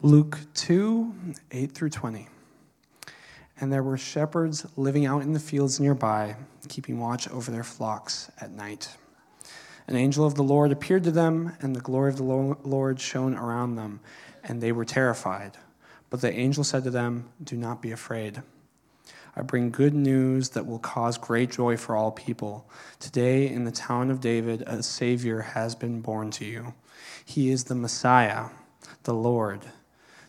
Luke 2 8 through 20. And there were shepherds living out in the fields nearby, keeping watch over their flocks at night. An angel of the Lord appeared to them, and the glory of the Lord shone around them, and they were terrified. But the angel said to them, Do not be afraid. I bring good news that will cause great joy for all people. Today, in the town of David, a Savior has been born to you. He is the Messiah, the Lord.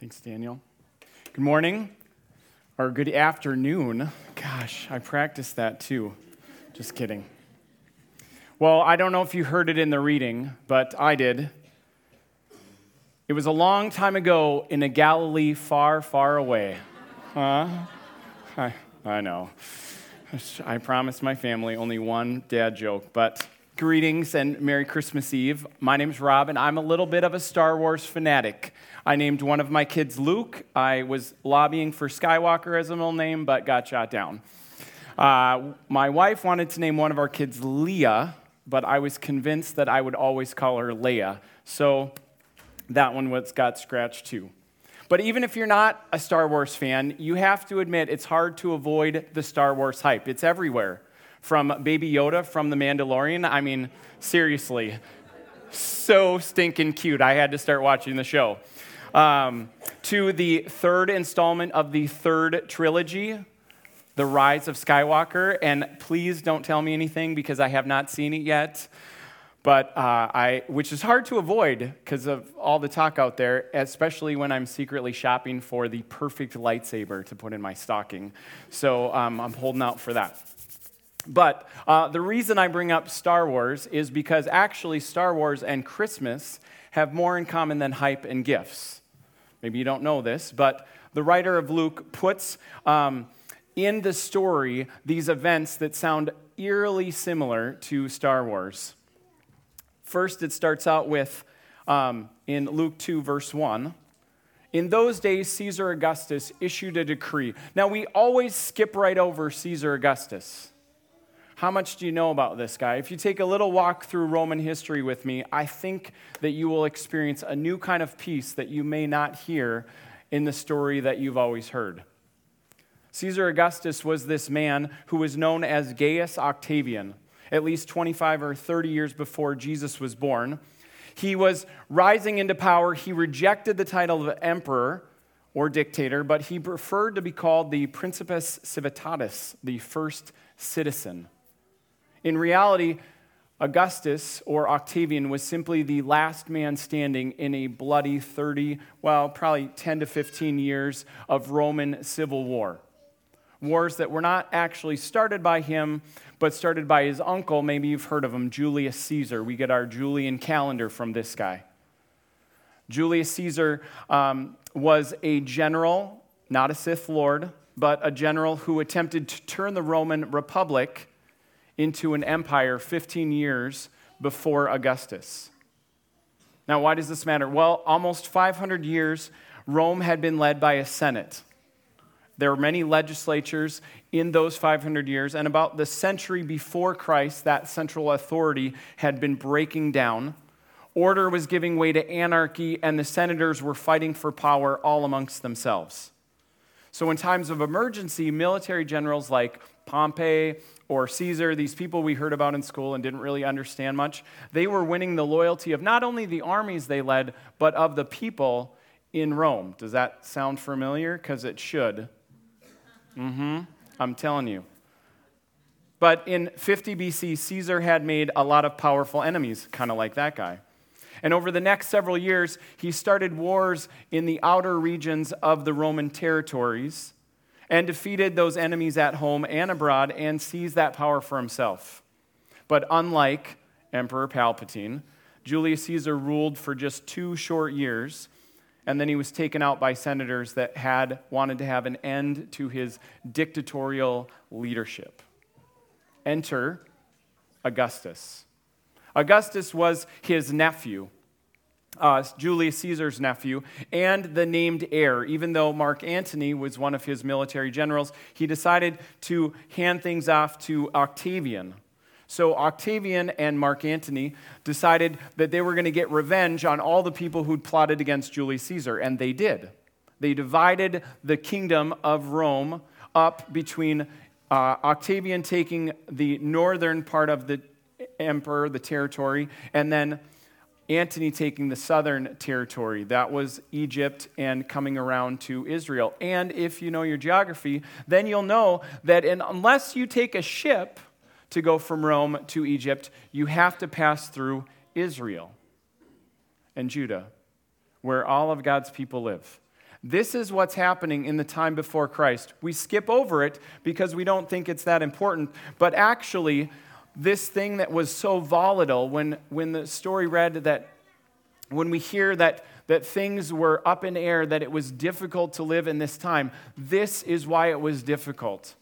Thanks, Daniel. Good morning or good afternoon. Gosh, I practiced that too. Just kidding. Well, I don't know if you heard it in the reading, but I did. It was a long time ago in a Galilee far, far away. Huh? I, I know. I promised my family only one dad joke, but greetings and Merry Christmas Eve. My name's Rob, and I'm a little bit of a Star Wars fanatic. I named one of my kids Luke. I was lobbying for Skywalker as a middle name, but got shot down. Uh, my wife wanted to name one of our kids Leah, but I was convinced that I would always call her Leia. So that one was, got scratched too. But even if you're not a Star Wars fan, you have to admit it's hard to avoid the Star Wars hype. It's everywhere. From Baby Yoda from The Mandalorian, I mean, seriously, so stinking cute. I had to start watching the show um, to the third installment of the third trilogy, The Rise of Skywalker. And please don't tell me anything because I have not seen it yet. But uh, I, which is hard to avoid because of all the talk out there, especially when I'm secretly shopping for the perfect lightsaber to put in my stocking. So um, I'm holding out for that. But uh, the reason I bring up Star Wars is because actually Star Wars and Christmas have more in common than hype and gifts. Maybe you don't know this, but the writer of Luke puts um, in the story these events that sound eerily similar to Star Wars. First, it starts out with um, in Luke 2, verse 1. In those days, Caesar Augustus issued a decree. Now, we always skip right over Caesar Augustus. How much do you know about this guy? If you take a little walk through Roman history with me, I think that you will experience a new kind of peace that you may not hear in the story that you've always heard. Caesar Augustus was this man who was known as Gaius Octavian, at least 25 or 30 years before Jesus was born. He was rising into power. He rejected the title of emperor or dictator, but he preferred to be called the Principes Civitatis, the first citizen. In reality, Augustus or Octavian was simply the last man standing in a bloody 30, well, probably 10 to 15 years of Roman civil war. Wars that were not actually started by him, but started by his uncle. Maybe you've heard of him, Julius Caesar. We get our Julian calendar from this guy. Julius Caesar um, was a general, not a Sith Lord, but a general who attempted to turn the Roman Republic into an empire 15 years before Augustus. Now, why does this matter? Well, almost 500 years, Rome had been led by a Senate. There were many legislatures in those 500 years, and about the century before Christ, that central authority had been breaking down. Order was giving way to anarchy, and the senators were fighting for power all amongst themselves. So, in times of emergency, military generals like Pompey or Caesar, these people we heard about in school and didn't really understand much, they were winning the loyalty of not only the armies they led, but of the people in Rome. Does that sound familiar? Because it should. Mm hmm. I'm telling you. But in 50 BC, Caesar had made a lot of powerful enemies, kind of like that guy. And over the next several years, he started wars in the outer regions of the Roman territories and defeated those enemies at home and abroad and seized that power for himself. But unlike Emperor Palpatine, Julius Caesar ruled for just two short years, and then he was taken out by senators that had wanted to have an end to his dictatorial leadership. Enter Augustus. Augustus was his nephew uh, Julius Caesar's nephew, and the named heir. Even though Mark Antony was one of his military generals, he decided to hand things off to Octavian. So Octavian and Mark Antony decided that they were going to get revenge on all the people who'd plotted against Julius Caesar, and they did. They divided the kingdom of Rome up between uh, Octavian taking the northern part of the emperor, the territory, and then Antony taking the southern territory. That was Egypt and coming around to Israel. And if you know your geography, then you'll know that in, unless you take a ship to go from Rome to Egypt, you have to pass through Israel and Judah, where all of God's people live. This is what's happening in the time before Christ. We skip over it because we don't think it's that important, but actually, this thing that was so volatile when, when the story read that when we hear that, that things were up in air, that it was difficult to live in this time, this is why it was difficult.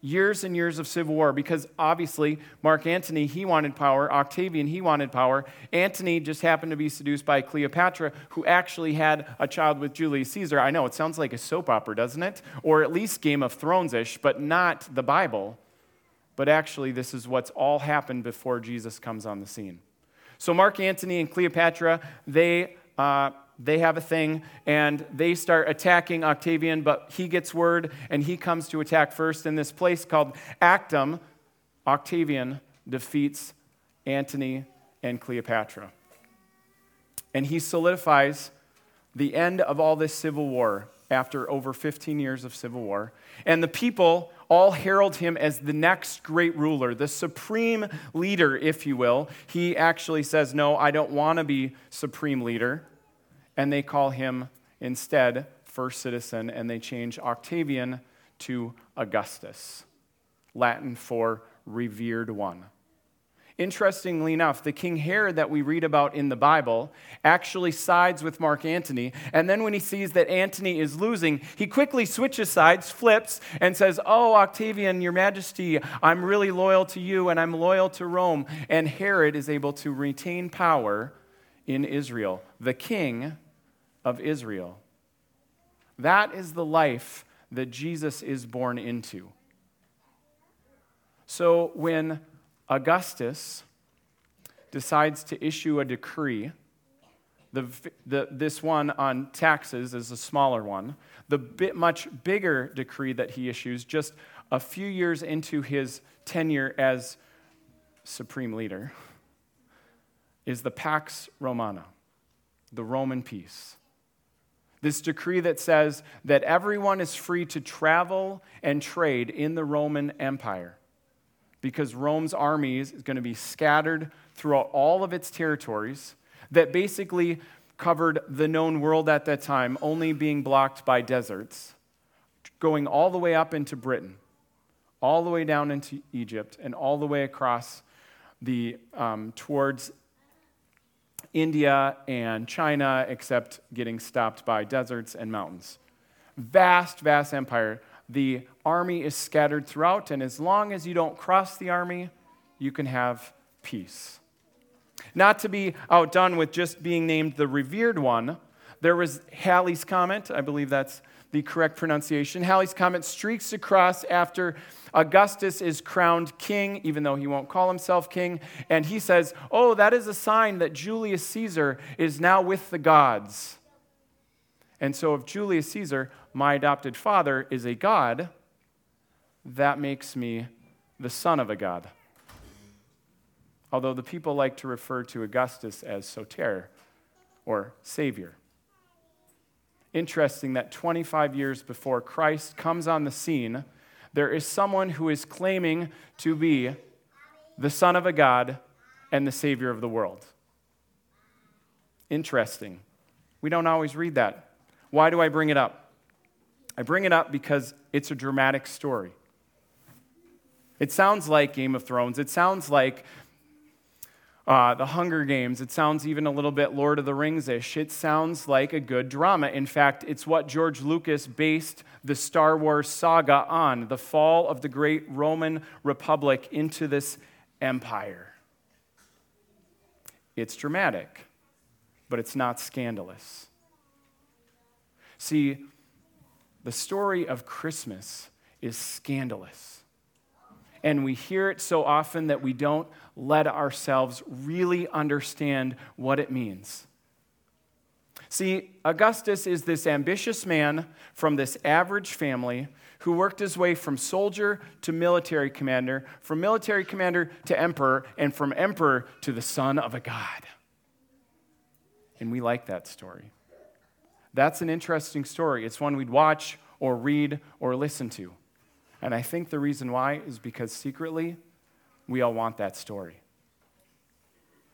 Years and years of civil war, because obviously Mark Antony, he wanted power. Octavian, he wanted power. Antony just happened to be seduced by Cleopatra, who actually had a child with Julius Caesar. I know it sounds like a soap opera, doesn't it? Or at least Game of Thrones ish, but not the Bible. But actually, this is what's all happened before Jesus comes on the scene. So, Mark Antony and Cleopatra, they, uh, they have a thing and they start attacking Octavian, but he gets word and he comes to attack first. In this place called Actium, Octavian defeats Antony and Cleopatra. And he solidifies the end of all this civil war after over 15 years of civil war. And the people all herald him as the next great ruler, the supreme leader, if you will. He actually says, No, I don't want to be supreme leader. And they call him instead first citizen, and they change Octavian to Augustus, Latin for revered one. Interestingly enough, the King Herod that we read about in the Bible actually sides with Mark Antony. And then when he sees that Antony is losing, he quickly switches sides, flips, and says, Oh, Octavian, your majesty, I'm really loyal to you and I'm loyal to Rome. And Herod is able to retain power in Israel, the king of Israel. That is the life that Jesus is born into. So when Augustus decides to issue a decree. The, the, this one on taxes is a smaller one. The bit, much bigger decree that he issues just a few years into his tenure as supreme leader is the Pax Romana, the Roman peace. This decree that says that everyone is free to travel and trade in the Roman Empire because Rome's army is going to be scattered throughout all of its territories that basically covered the known world at that time, only being blocked by deserts, going all the way up into Britain, all the way down into Egypt, and all the way across the um, towards India and China, except getting stopped by deserts and mountains. Vast, vast empire the army is scattered throughout, and as long as you don't cross the army, you can have peace. Not to be outdone with just being named the revered one, there was Halley's Comet, I believe that's the correct pronunciation. Halley's Comet streaks across after Augustus is crowned king, even though he won't call himself king. And he says, Oh, that is a sign that Julius Caesar is now with the gods. And so, if Julius Caesar, my adopted father, is a god, that makes me the son of a god. Although the people like to refer to Augustus as Soter or Savior. interesting that 25 years before Christ comes on the scene, there is someone who is claiming to be the Son of a God and the Savior of the world. Interesting. We don't always read that. Why do I bring it up? I bring it up because it's a dramatic story. It sounds like Game of Thrones. It sounds like uh, the Hunger Games. It sounds even a little bit Lord of the Rings ish. It sounds like a good drama. In fact, it's what George Lucas based the Star Wars saga on the fall of the great Roman Republic into this empire. It's dramatic, but it's not scandalous. See, the story of Christmas is scandalous. And we hear it so often that we don't let ourselves really understand what it means. See, Augustus is this ambitious man from this average family who worked his way from soldier to military commander, from military commander to emperor, and from emperor to the son of a god. And we like that story. That's an interesting story. It's one we'd watch or read or listen to. And I think the reason why is because secretly, we all want that story.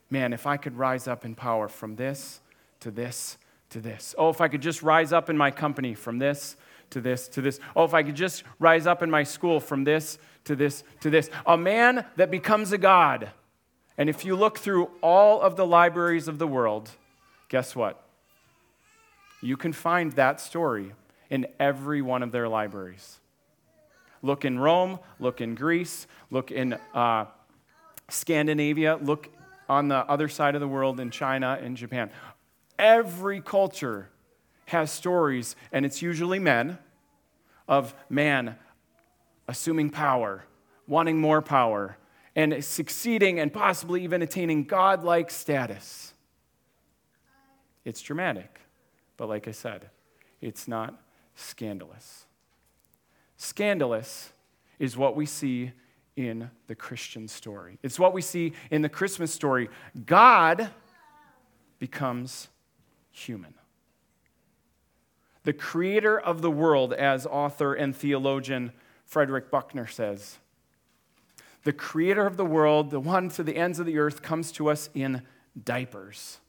Man, if I could rise up in power from this to this to this. Oh, if I could just rise up in my company from this to this to this. Oh, if I could just rise up in my school from this to this to this. A man that becomes a God. And if you look through all of the libraries of the world, guess what? You can find that story in every one of their libraries. Look in Rome, look in Greece, look in uh, Scandinavia, look on the other side of the world in China and Japan. Every culture has stories, and it's usually men, of man assuming power, wanting more power, and succeeding and possibly even attaining godlike status. It's dramatic. But like I said, it's not scandalous. Scandalous is what we see in the Christian story. It's what we see in the Christmas story. God becomes human. The creator of the world, as author and theologian Frederick Buechner says, the creator of the world, the one to the ends of the earth, comes to us in diapers.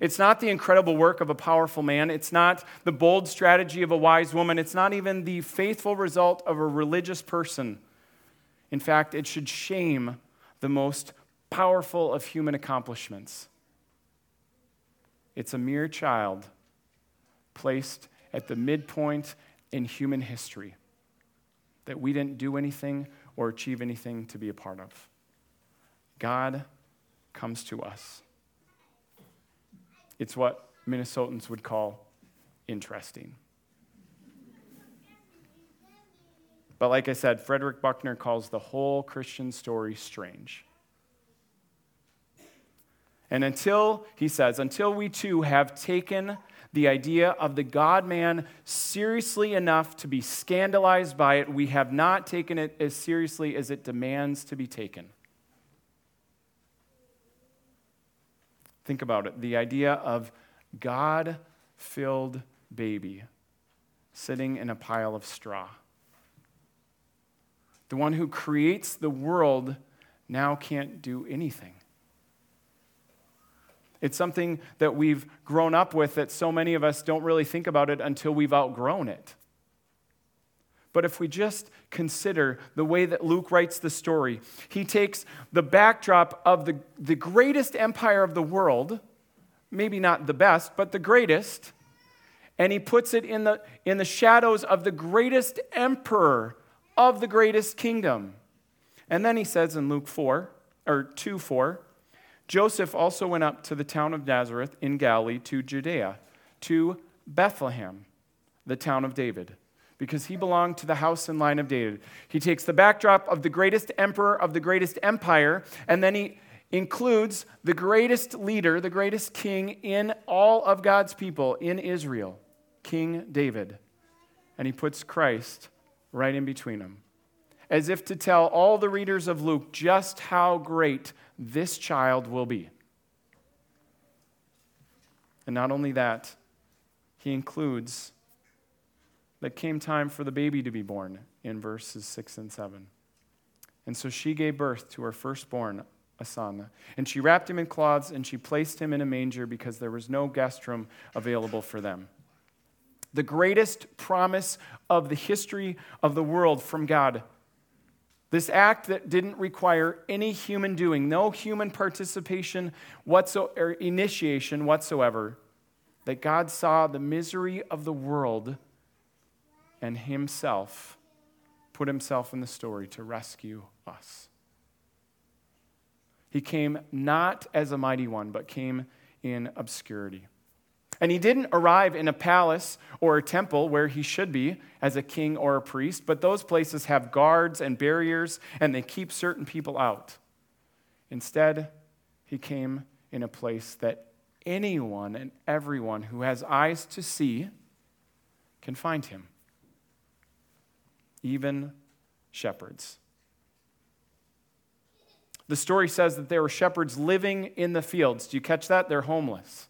It's not the incredible work of a powerful man. It's not the bold strategy of a wise woman. It's not even the faithful result of a religious person. In fact, it should shame the most powerful of human accomplishments. It's a mere child placed at the midpoint in human history that we didn't do anything or achieve anything to be a part of. God comes to us. It's what Minnesotans would call interesting. But like I said, Frederick Buechner calls the whole Christian story strange. And until, he says, until we too have taken the idea of the God man seriously enough to be scandalized by it, we have not taken it as seriously as it demands to be taken. Think about it the idea of God filled baby sitting in a pile of straw. The one who creates the world now can't do anything. It's something that we've grown up with that so many of us don't really think about it until we've outgrown it. But if we just consider the way that Luke writes the story, he takes the backdrop of the, the greatest empire of the world, maybe not the best, but the greatest, and he puts it in the, in the shadows of the greatest emperor of the greatest kingdom. And then he says in Luke 4, or 2 4, Joseph also went up to the town of Nazareth in Galilee to Judea, to Bethlehem, the town of David because he belonged to the house and line of David. He takes the backdrop of the greatest emperor of the greatest empire, and then he includes the greatest leader, the greatest king in all of God's people in Israel, King David. And he puts Christ right in between them, as if to tell all the readers of Luke just how great this child will be. And not only that, he includes that came time for the baby to be born in verses 6 and 7. And so she gave birth to her firstborn, a son. And she wrapped him in cloths and she placed him in a manger because there was no guest room available for them. The greatest promise of the history of the world from God. This act that didn't require any human doing, no human participation whatsoever, initiation whatsoever, that God saw the misery of the world and himself put himself in the story to rescue us. He came not as a mighty one, but came in obscurity. And he didn't arrive in a palace or a temple where he should be as a king or a priest, but those places have guards and barriers and they keep certain people out. Instead, he came in a place that anyone and everyone who has eyes to see can find him, even shepherds. The story says that there were shepherds living in the fields. Do you catch that? They're homeless.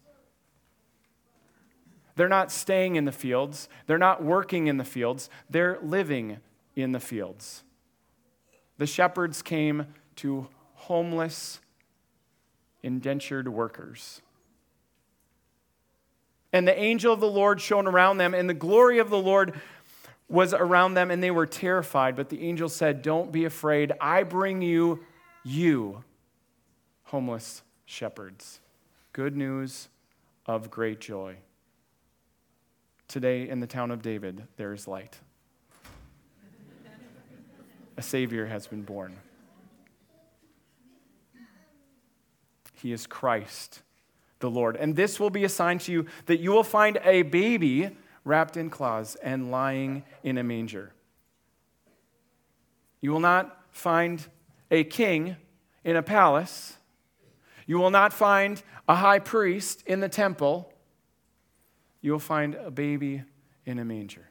They're not staying in the fields, they're not working in the fields, they're living in the fields. The shepherds came to homeless, indentured workers. And the angel of the Lord shone around them, and the glory of the Lord was around them, and they were terrified. But the angel said, Don't be afraid. I bring you, you, homeless shepherds. Good news of great joy. Today in the town of David, there is light. A Savior has been born. He is Christ, the Lord. And this will be a sign to you that you will find a baby wrapped in cloths and lying in a manger. You will not find a king in a palace. You will not find a high priest in the temple you will find a baby in a manger.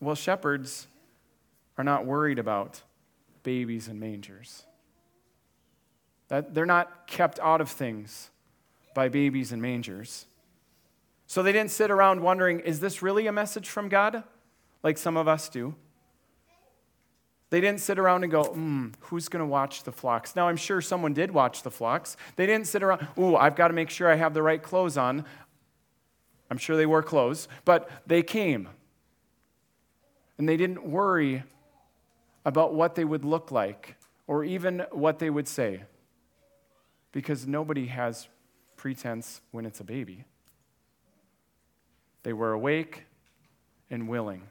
Well, shepherds are not worried about babies and mangers. That they're not kept out of things by babies and mangers. So they didn't sit around wondering, is this really a message from God? Like some of us do. They didn't sit around and go, hmm, who's going to watch the flocks? Now, I'm sure someone did watch the flocks. They didn't sit around, ooh, I've got to make sure I have the right clothes on. I'm sure they wore clothes, but they came. And they didn't worry about what they would look like or even what they would say because nobody has pretense when it's a baby. They were awake and willing.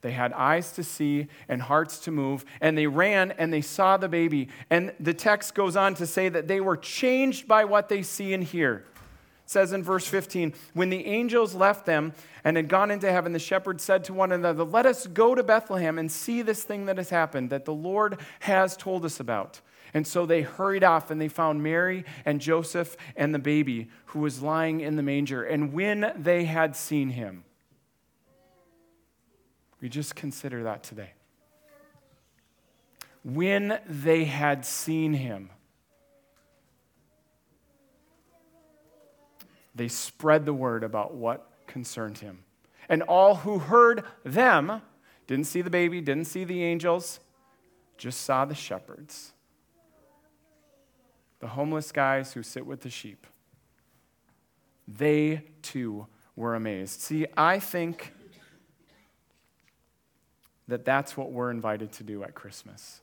They had eyes to see and hearts to move, and they ran and they saw the baby. And the text goes on to say that they were changed by what they see and hear. It says in verse 15, when the angels left them and had gone into heaven, the shepherds said to one another, Let us go to Bethlehem and see this thing that has happened, that the Lord has told us about. And so they hurried off and they found Mary and Joseph and the baby who was lying in the manger. And when they had seen him, we just consider that today. When they had seen him, they spread the word about what concerned him. And all who heard them didn't see the baby, didn't see the angels, just saw the shepherds, the homeless guys who sit with the sheep. They too were amazed. See, I think that that's what we're invited to do at Christmas.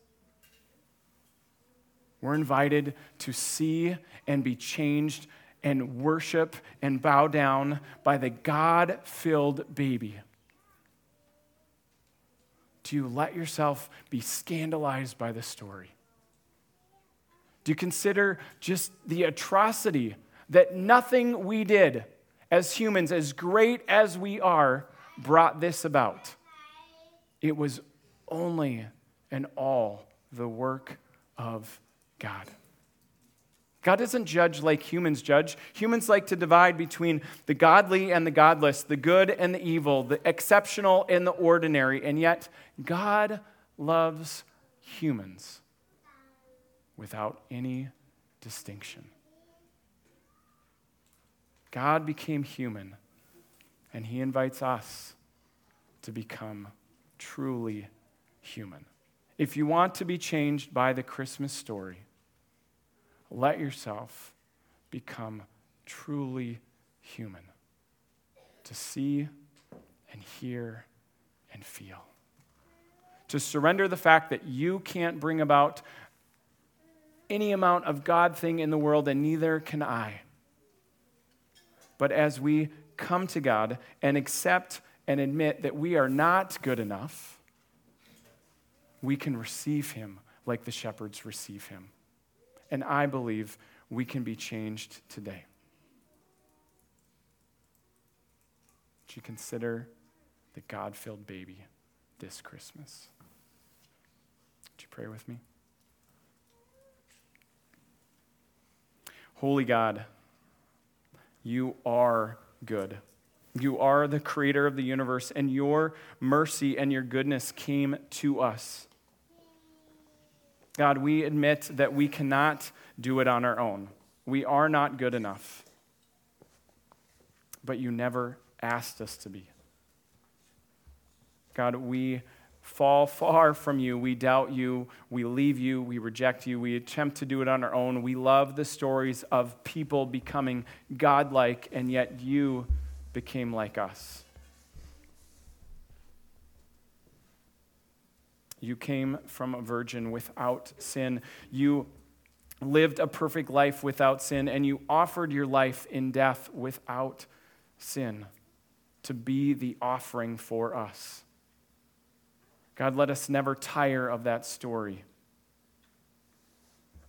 We're invited to see and be changed and worship and bow down by the God filled baby. Do you let yourself be scandalized by the story? Do you consider just the atrocity that nothing we did as humans, as great as we are, brought this about? It was only and all the work of God. God doesn't judge like humans judge. Humans like to divide between the godly and the godless, the good and the evil, the exceptional and the ordinary. And yet, God loves humans without any distinction. God became human, and he invites us to become truly human. If you want to be changed by the Christmas story, let yourself become truly human to see and hear and feel. To surrender the fact that you can't bring about any amount of God thing in the world, and neither can I. But as we come to God and accept and admit that we are not good enough, we can receive Him like the shepherds receive Him. And I believe we can be changed today. Would you consider the God filled baby this Christmas? Would you pray with me? Holy God, you are good. You are the creator of the universe, and your mercy and your goodness came to us. God, we admit that we cannot do it on our own. We are not good enough. But you never asked us to be. God, we fall far from you. We doubt you. We leave you. We reject you. We attempt to do it on our own. We love the stories of people becoming godlike, and yet you became like us. You came from a virgin without sin. You lived a perfect life without sin, and you offered your life in death without sin to be the offering for us. God, let us never tire of that story.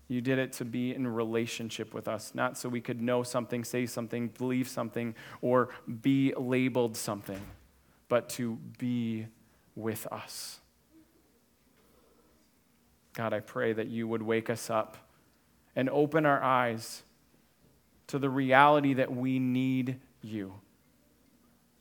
You did it to be in relationship with us, not so we could know something, say something, believe something, or be labeled something, but to be with us. God, I pray that you would wake us up and open our eyes to the reality that we need you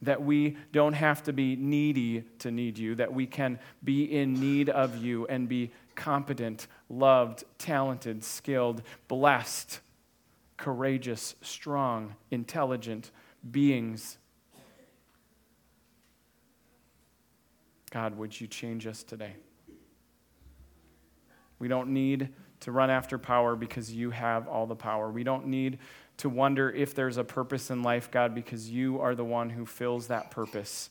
that we don't have to be needy to need you, that we can be in need of you and be competent, loved, talented, skilled, blessed, courageous, strong, intelligent beings. God, would you change us today? We don't need to run after power because you have all the power. We don't need to wonder if there's a purpose in life, God, because you are the one who fills that purpose.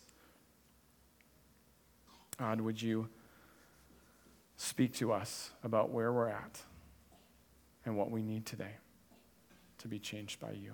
God, would you speak to us about where we're at and what we need today to be changed by you?